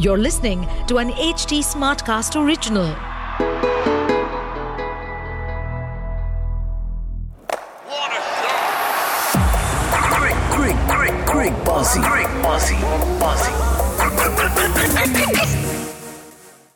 You're listening to an HT Smartcast original.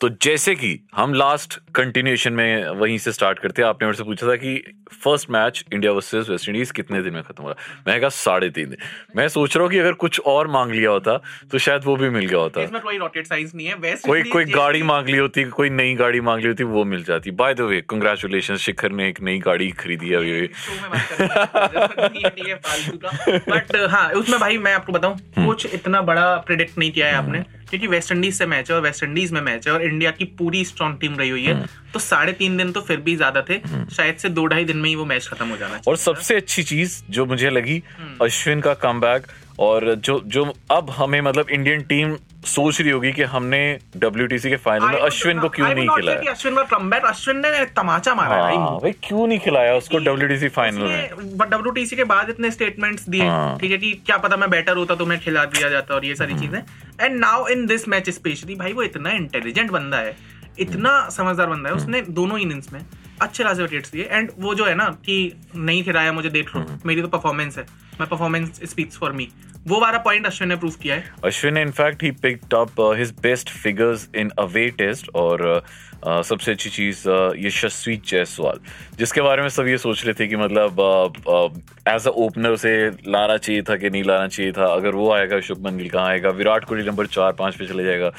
तो जैसे कि हम लास्ट कंटिन्यूएशन में वहीं से स्टार्ट करते हैं। आपने मेरे से पूछा था कि first match India versus West Indies कितने दिन में खत्म होगा मैं कहा साढ़े तीन दिन। मैं सोच रहा हूँ कि अगर कुछ और मांग लिया होता तो शायद वो भी मिल गया होता। इसमें कोई रॉकेट साइंस नहीं है। वेस्ट कोई कोई गाड़ी मांग ली होती कोई नई गाड़ी मांग ली होती वो मिल जाती। By the way congratulation Shikhar ने एक नई गाड़ी खरीदी है अभी बट हाँ। उसमें भाई मैं आपको बताऊँ हम्म। कुछ इतना बड़ा प्रिडिक्ट नहीं किया है आपने। क्योंकि वेस्ट इंडीज से मैच है और वेस्ट इंडीज में मैच है और इंडिया की पूरी स्ट्रॉन्ग टीम रही हुई हम्म। है तो साढ़े तीन दिन तो फिर भी ज़्यादा थे शायद से दो ढाई दिन में ही वो मैच खत्म हो जाना चाहिए और सबसे अच्छी चीज़ जो मुझे लगी हम्म। अश्विन का कम और जो जो अब हमें मतलब इंडियन टीम सोच रही होगी कि हमने डब्ल्यू के फाइनल में अश्विन को क्यों नहीं खिलाया? अश्विन का कमबैक अश्विन ने तमाचा मारा है भाई क्यों नहीं खिलाया उसको डब्ल्यूटीसी फाइनल में? डब्ल्यू के बाद इतने स्टेटमेंट्स दिए हाँ। ठीक है कि क्या पता मैं बेटर होता तो मैं खिला दिया जाता और ये सारी हम्म। चीज़ें। And now in this match specially भाई वो इतना इंटेलिजेंट बंदा है इतना समझदार बंदा है उसने दोनों इनिंग्स में अच्छे खासे विकेट्स दिए। एंड वो जो है ना कि नहीं खिलाया मुझे देख लो। मेरी तो परफॉर्मेंस है। मैं परफॉर्मेंस स्पीक्स फॉर मी वो वाला पॉइंट अश्विन ने प्रूव किया है। Ashwin fact he picked up uh, his best figures in away test और uh, uh, सबसे अच्छी चीज़ uh, यशस्वी जायसवाल जिसके बारे में सब ये सोच रहे थे कि मतलब एज अ ओपनर उसे लाना चाहिए था कि नहीं लाना चाहिए था। अगर वो आएगा शुभमन गिल कहाँ आएगा? विराट कोहली नंबर चार पाँच पे चले जाएगा।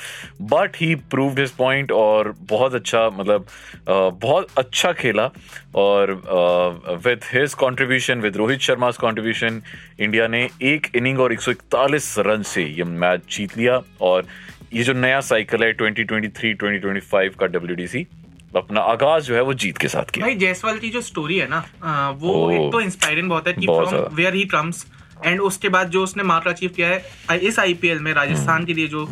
But he proved his point और बहुत अच्छा मतलब uh, बहुत अच्छा खेला और with his contribution with Rohit Sharma contribution India ने एक इनिंग और 141 रन से ये मैच जीत लिया और ये जो नया साइकिल है 2023-2025 का डब्ल्यूडीसी अपना आगाज़ जो है वो जीत के साथ किया। भाई जायसवाल की जो स्टोरी है ना वो ओ, एक तो इंस्पायरिंग बहुत है कि from where he comes and उसके बाद जो उसने मार्क अचीव किया है इस आईपीएल में राजस्थान के लिए जो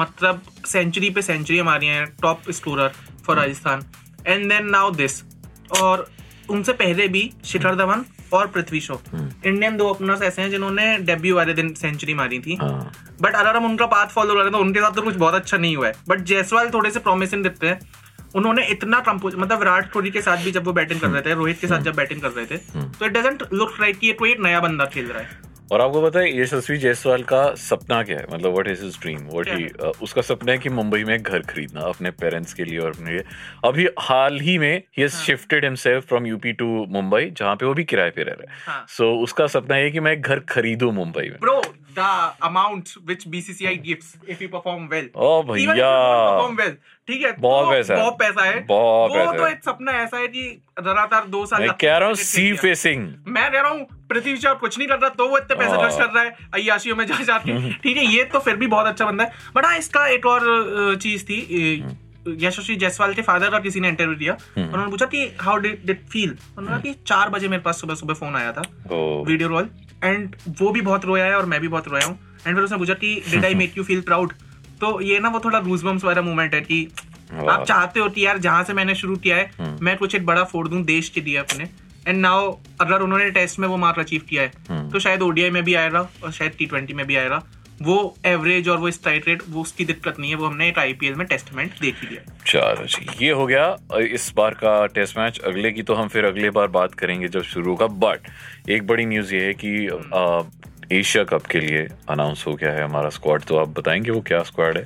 मतलब सेंचुरी पे सेंचुरी मारी है top scorer for Rajasthan. And then now this और उनसे पहले भी शिखर धवन और पृथ्वी शो। इंडियन दो ओपनर्स ऐसे हैं जिन्होंने डेब्यू वाले दिन सेंचुरी मारी थी। हाँ। बट अगर हम उनका पाथ फॉलो करें तो उनके साथ तो कुछ बहुत अच्छा नहीं हुआ है। बट जयसवाल थोड़े से प्रॉमिसिंग दिखते हैं। उन्होंने इतना कंपोज मतलब विराट कोहली के साथ भी जब वो बैटिंग कर रहे थे रोहित के साथ जब बैटिंग कर रहे थे तो इट डजेंट लुक लाइक कि ये कोई नया बंदा खेल रहा है। और आपको पता है यशस्वी जायसवाल का सपना क्या है? मतलब what is his dream what he उसका सपना है कि मुंबई में घर खरीदना अपने पेरेंट्स के लिए और अपने लिए। अभी हाल ही में ही। Has shifted himself from UP to Mumbai जहाँ पे वो भी किराए पे रह रहा है। हाँ। सो उसका सपना है कि मैं घर खरीदूं मुंबई में। Bro, the amount which BCCI gives if you perform well. O Even if you भैया perform well, ठीक है बहुत तो पैसा है। बहुत पैसा है। बहुत वो पैसा तो है। एक सपना ऐसा है कि लगातार दो साल मैं कह रहा हूँ सी फेसिंग मैं कह रहा हूँ पृथ्वी शॉ कुछ नहीं कर रहा तो वो इतने पैसे हाँ। खर्च कर रहा है अयाशियों में जा जाके। ठीक है ये तो फिर भी बहुत अच्छा बंदा है। बट हाँ इसका एक और चीज़ थी यशस्वी जायसवाल के फादर का किसी ने इंटरव्यू दिया। उन्होंने पूछा कि हाउ डिड डिड फील उन्होंने कहा कि चार बजे मेरे पास सुबह सुबह फ़ोन आया था वीडियो रोल एंड वो भी बहुत रोया है और मैं भी बहुत रोया हूँ। एंड फिर उसने पूछा कि did I make you feel proud तो ये ना वो थोड़ा रूजबम्स वाला मोमेंट है कि आप चाहते हो कि यार जहाँ से मैंने शुरू किया है मैं कुछ एक बड़ा फोड़ दूँ देश के लिए अपने। एंड नाउ अगर उन्होंने टेस्ट में वो मार्क अचीव किया है तो शायद ओडीआई में भी आएगा और शायद टी ट्वेंटी में भी आएगा। वो एवरेज और वो स्ट्राइक रेट वो उसकी दिक्कत नहीं है, वो हमने आईपीएल में टेस्ट मैच देख ही। लिया चलो जी, ये हो गया इस बार का टेस्ट मैच अगले की तो हम फिर अगले बार बात करेंगे जब शुरू होगा बट एक बड़ी न्यूज़ ये है कि एशिया कप के लिए अनाउंस हो गया है हमारा स्क्वाड तो आप बताएँगे वो क्या स्क्वाड है?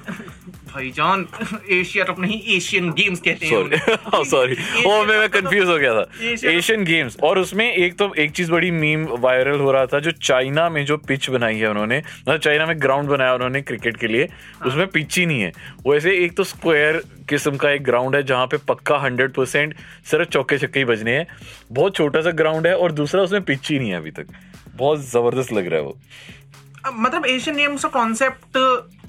भाईजान एशिया कप नहीं एशियन गेम्स कहते हैं सॉरी ओ मैं मैं कंफ्यूज हो गया था. एशियन गेम्स और उसमें एक तो एक चीज़ बड़ी मीम वायरल हो रहा था जो चाइना में जो पिच बनाई है उन्होंने मतलब चाइना में ग्राउंड बनाया उन्होंने क्रिकेट के लिए हाँ। उसमें पिच ही नहीं है। वैसे एक तो स्क्वायर किस्म का एक ग्राउंड है जहाँ पे पक्का हंड्रेड परसेंट सिर्फ़ चौके छक्के ही बजने हैं। बहुत छोटा सा ग्राउंड है और दूसरा उसमें पिच ही नहीं है अभी तक। बहुत ज़बरदस्त लग रहा है वो। मतलब एशियन गेम्स का कॉन्सेप्ट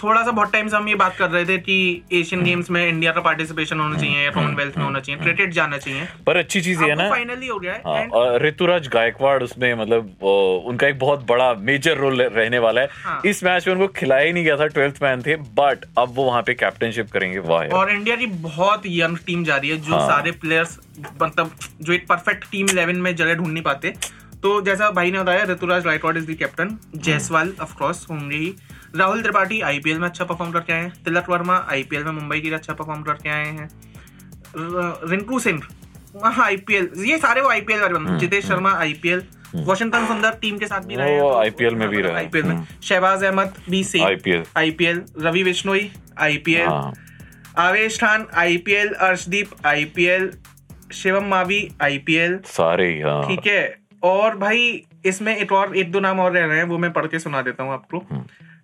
थोड़ा सा बहुत टाइम से हम ये बात कर रहे थे कि एशियन गेम्स में इंडिया का पार्टिसिपेशन होना चाहिए या कॉमनवेल्थ में होना चाहिए क्रिकेट जाना चाहिए। पर अच्छी चीज़ है ना। फाइनली हो गया है हाँ, और ऋतुराज गायकवाड़ उसमें मतलब उनका एक बहुत बड़ा मेजर रोल रहने वाला है। हाँ। इस मैच में उनको खिलाया ही नहीं गया था ट्वेल्थ मैन थे बट अब वो वहाँ पे कैप्टनशिप करेंगे वाह और इंडिया की बहुत यंग टीम जा रही है जो हाँ। सारे प्लेयर्स मतलब जो एक परफेक्ट टीम इलेवन में जगह ढूंढ नहीं पाते तो जैसा भाई ने बताया Ruturaj Gaikwad is the captain Jaiswal of course होंगे ही राहुल त्रिपाठी आईपीएल में अच्छा परफॉर्म करके आए हैं तिलक वर्मा आईपीएल में मुंबई के लिए अच्छा परफॉर्म करके आए हैं रिंकू सिंह हाँ आईपीएल ये सारे वो आईपीएल वाले Jitesh Sharma IPL Washington Sundar team के साथ भी रहे हैं तो- में भी रहे हैं। आईपीएल में हम्म। शहबाज अहमद भी same IPL IPL Ravi Bishnoi IPL हाँ Avesh Khan IPL Arshdeep IPL Shivam Mavi IPL सारे ही हाँ ठीक है और भाई इसमें एक और एक दो नाम और रह रहे हैं वो मैं पढ़ के सुना देता हूँ आपको।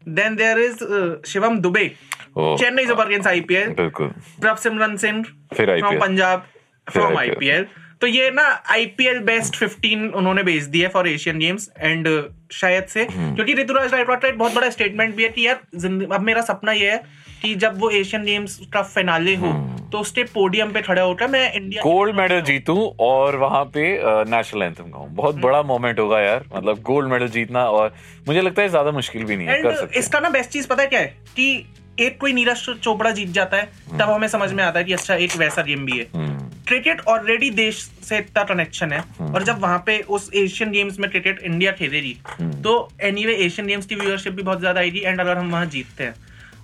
Then there is Shivam Dube. Chennai Super Kings IPL बिल्कुल। प्रभ सिमरन सिंह फिर फ्रॉम पंजाब फ्रॉम. आईपीएल तो ये ना आईपीएल बेस्ट 15 उन्होंने भेज दिया फॉर एशियन गेम्स एंड शायद से हम्म। क्योंकि ऋतुराज एक बहुत बड़ा स्टेटमेंट भी है कि यार अब मेरा सपना ये है कि जब वो एशियन गेम्स का फिनाले हो हम्म। तो उसके पोडियम पे खड़ा होकर मैं इंडिया गोल्ड मेडल जीतूं और वहाँ पे नेशनल एंथम गाऊं बहुत हम्म। बड़ा मोमेंट होगा यार मतलब गोल्ड मेडल जीतना और मुझे लगता है ज़्यादा मुश्किल भी नहीं है कर सकते इसका ना बेस्ट चीज़ पता है क्या है कि एक कोई नीरज चोपड़ा जीत जाता है तब हमें समझ में आता है कि अच्छा एक वैसा गेम भी है क्रिकेट ऑलरेडी देश से इतना कनेक्शन है। और जब वहाँ पे उस एशियन गेम्स में क्रिकेट इंडिया खेलेगी तो एनीवे एशियन गेम्स की व्यूअरशिप भी बहुत ज़्यादा आएगी एंड अगर हम वहाँ जीतते हैं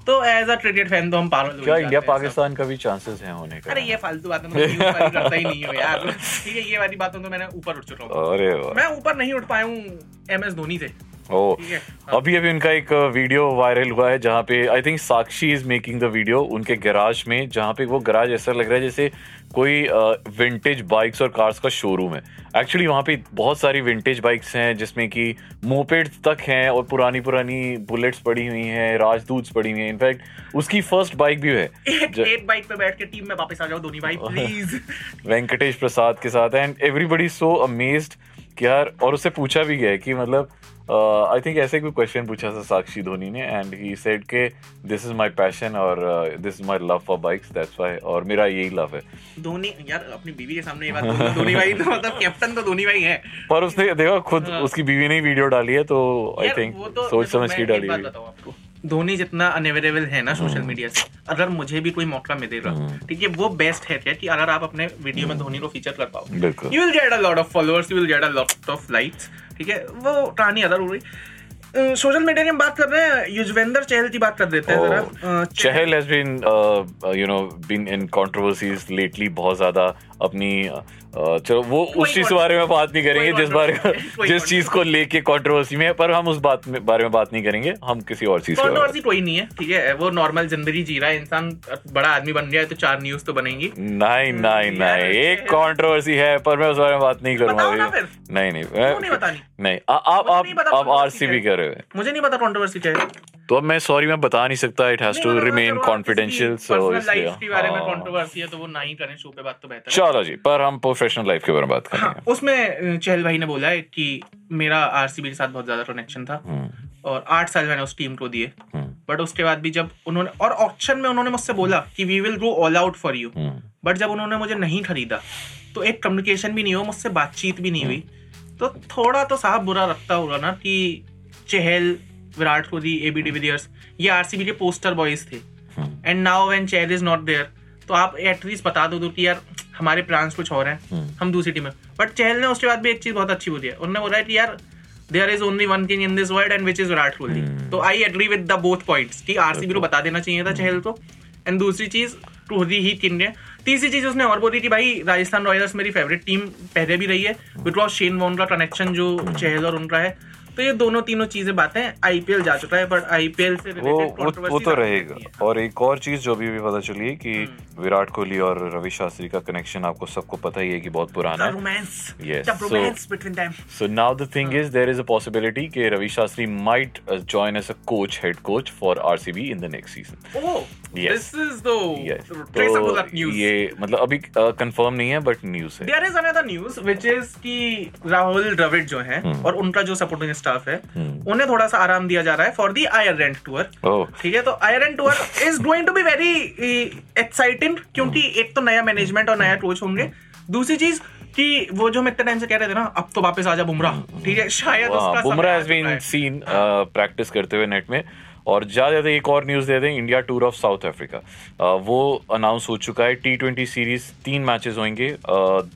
तो एज अ क्रिकेट फ़ैन तो हम पागल क्या इंडिया पाकिस्तान का भी चांसेस हैं होने का? अरे ये फालतू बातें मैं करता ही नहीं हूँ यार। ठीक है ये वाली बातों तो मैंने ऊपर उठ चुका हूँ। मैं ऊपर नहीं उठ पाया हूँ एम एस धोनी से। ओ अभी अभी उनका एक वीडियो वायरल हुआ है जहाँ पे I think Sakshi is making the video उनके गैराज में जहाँ पे वो गैराज ऐसा लग रहा है जैसे कोई विंटेज बाइक्स और कार्स का शोरूम है। एक्चुअली वहाँ पे बहुत सारी विंटेज बाइक्स हैं जिसमें कि मोपेड तक हैं और पुरानी पुरानी बुलेट्स पड़ी हुई हैं राजदूत पड़ी हुई हैं। इनफैक्ट उसकी फ़र्स्ट बाइक भी है। एक एक बाइक पे बैठ के टीम में वापस आ जाओ धोनी भाई प्लीज़ वेंकटेश प्रसाद के साथ। एंड एवरीबडी सो अमेज्ड कि यार और उससे पूछा भी गया है कि मतलब आई थिंक ऐसे कोई क्वेश्चन पूछा था साक्षी धोनी ने एंड ही सेड के दिस इज़ माय पैशन और this is my love for bikes that's why और मेरा यही लव है। धोनी यार अपनी बीवी के सामने ये बात धोनी भाई तो मतलब कैप्टन तो धोनी भाई है। पर उसने देखा खुद उसकी बीवी ने वीडियो डाली है तो आई थिंक तो- सोच समझ मैं के डाली है। धोनी जितना अनअवेलेबल है ना सोशल मीडिया से अगर मुझे भी कोई मौका मिलेगा हम्म। ठीक है वो बेस्ट है क्या कि अगर आप अपने वीडियो में धोनी को फीचर कर पाओ। You will get a lot of followers you will get a lot of likes ठीक है? वो कहानी अदर हो रही सोशल मीडिया की हम बात कर रहे हैं युजवेंद्र चहल की बात कर देते हैं जरा। Chahal has been you know been in controversies lately बहुत ज़्यादा। अपनी चलो वो उस चीज़ के बारे में बात नहीं करेंगे जिस बारे जिस चीज़ को लेके कंट्रोवर्सी में पर हम उस बात में बारे में बात नहीं करेंगे हम किसी और चीज़ कंट्रोवर्सी कोई नहीं है ठीक है? वो नॉर्मल ज़िंदगी जी रहा है इंसान बड़ा आदमी बन गया है तो चार न्यूज़ तो बनेंगी। नहीं नहीं यार, नहीं एक कंट्रोवर्सी है पर मैं उस बारे में बात नहीं करूँगा। नहीं नहीं नहीं? नहीं आप नहीं आप आरसीबी कर रहे हो। मुझे नहीं पता कंट्रोवर्सी क्या है। तो अब मैं सॉरी मैं बता नहीं सकता it has to remain confidential so personal life के बारे में हाँ। कंट्रोवर्सी है तो वो ना ही करें शो पे बात तो बेहतर है। चलो जी पर हम प्रोफेशनल लाइफ के बारे में बात हाँ करेंगे। उसमें चहल भाई ने बोला है कि मेरा आरसीबी के साथ बहुत ज़्यादा कनेक्शन था हम्म, और आठ साल मैंने उस टीम को दिए। हम्म, बट उसके बाद भी जब उन्होंने और ऑप्शन में उन्होंने मुझसे बोला कि we will go all out for you hmm, but जब उन्होंने मुझे नहीं खरीदा तो एक कम्युनिकेशन भी नहीं हुआ मुझसे बातचीत भी नहीं हुई। तो थोड़ा तो साहब बुरा लगता होगा ना कि Chahal Virat Kohli A B de Villiers ये आरसीबी के पोस्टर बॉयज़ थे। And now when Chahal is not there तो आप एटलीस्ट बता दो, दो कि यार हमारे प्लान्स कुछ और हैं हम्म। हम दूसरी टीम में बट चहल ने उसके बाद भी एक चीज़ बहुत अच्छी बोली है। उन्होंने बोला है कि यार there is only one king in this world and which is Virat Kohli. Hmm. तो I agree with the both points कि आरसीबी को बता देना चाहिए था चहल को। एंड दूसरी चीज़ कोहली ही किंग है। तीसरी चीज़ उसने और बोली कि भाई राजस्थान रॉयल्स मेरी फेवरेट टीम पहले भी रही है। बिकॉज़ शेन वॉन का कनेक्शन जो चहल और उनका है तो ये दोनों तीनों चीज़ें बातें आईपीएल जा चुका है बट आईपीएल से वो, वो, वो तो रहेगा। और एक और चीज़ जो भी, भी पता चली कि हम्म। विराट कोहली और रवि शास्त्री का कनेक्शन आपको सबको पता ही है कि बहुत पुराना so now thing is there is a possibility कि Ravi Shastri might join as a coach head coach for R C B in the next season तो. ये मतलब अभी कंफर्म नहीं है बट न्यूज़ है। There is another news which is कि राहुल द्रविड़ जो है हम्म। और उनका जो सपोर्टिंग स्टाफ है उन्हें थोड़ा सा आराम दिया जा रहा है for the Ireland tour oh ठीक है? तो Ireland tour is going to be very exciting क्योंकि एक तो नया मैनेजमेंट और नया कोच होंगे। दूसरी चीज़ कि वो जो हम इतने टाइम से कह रहे थे ना अब तो वापस आ जा बुमराह। ठीक है? शायद उसका Bumrah has been seen practice करते हुए नेट में। और ज़्यादा ज़्यादा एक और न्यूज़ दे दें India tour of South Africa वो अनाउंस हो चुका है टी ट्वेंटी सीरीज़ तीन मैचेस होंगे। अ, अ,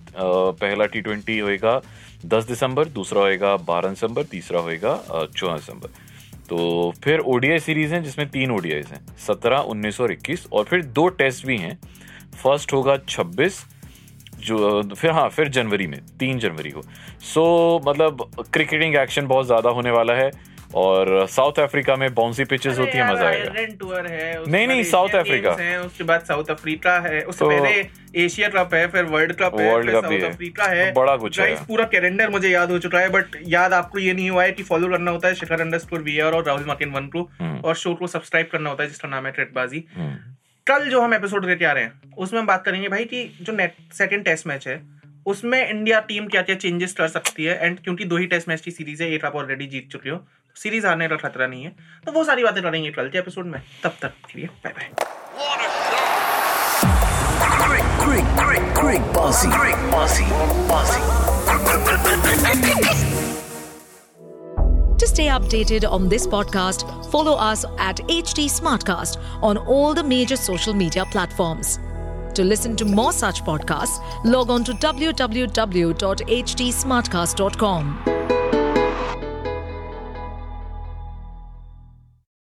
पहला टी ट्वेंटी होएगा दस दिसंबर दूसरा होएगा बारह दिसंबर तीसरा होएगा चौदह दिसंबर। तो फिर ओडीआई सीरीज़ हैं जिसमें तीन ओडीआईज हैं सत्रह उन्नीस और इक्कीस। और फिर दो टेस्ट भी हैं। फ़र्स्ट होगा छब्बीस जो फिर हाँ फिर जनवरी में तीन जनवरी को। सो मतलब क्रिकेटिंग एक्शन बहुत ज़्यादा होने वाला है। और साउथ अफ्रीका में बाउंसी पिचेस होती है मज़ा आएगा टूर है नहीं, नहीं, साउथ अफ्रीका। हैं, उसके बाद साउथ अफ्रीका है उससे तो- पहले एशिया कप है फिर वर्ल्ड कप है वर्ल्ड कप साउथ है। अफ्रीका है बड़ा कुछ है। पूरा कैलेंडर मुझे याद हो चुका है बट याद आपको ये नहीं हुआ है कि फॉलो करना होता है शिखर अंडरस्कोर वीआर और राहुल मार्किन वन को हम्म। और शो को सब्सक्राइब करना होता है जिसका नाम है ट्रेटबाजी कल जो हम एपिसोड लेके आ रहे हैं उसमें हम बात करेंगे भाई कि जो नेट सेकंड टेस्ट मैच है उसमें इंडिया टीम क्या क्या चेंजेस कर सकती है एंड क्योंकि दो ही टेस्ट मैच की सीरीज़ है एक आप ऑलरेडी जीत चुके हो सीरीज़ हारने का खतरा नहीं है तो वो सारी बातें करेंगे के एपिसोड में तब तक के लिए bye bye. To stay updated on this podcast, follow us at HT Smartcast on all the major social media platforms. To listen to more such podcasts, log on to www.htsmartcast.com.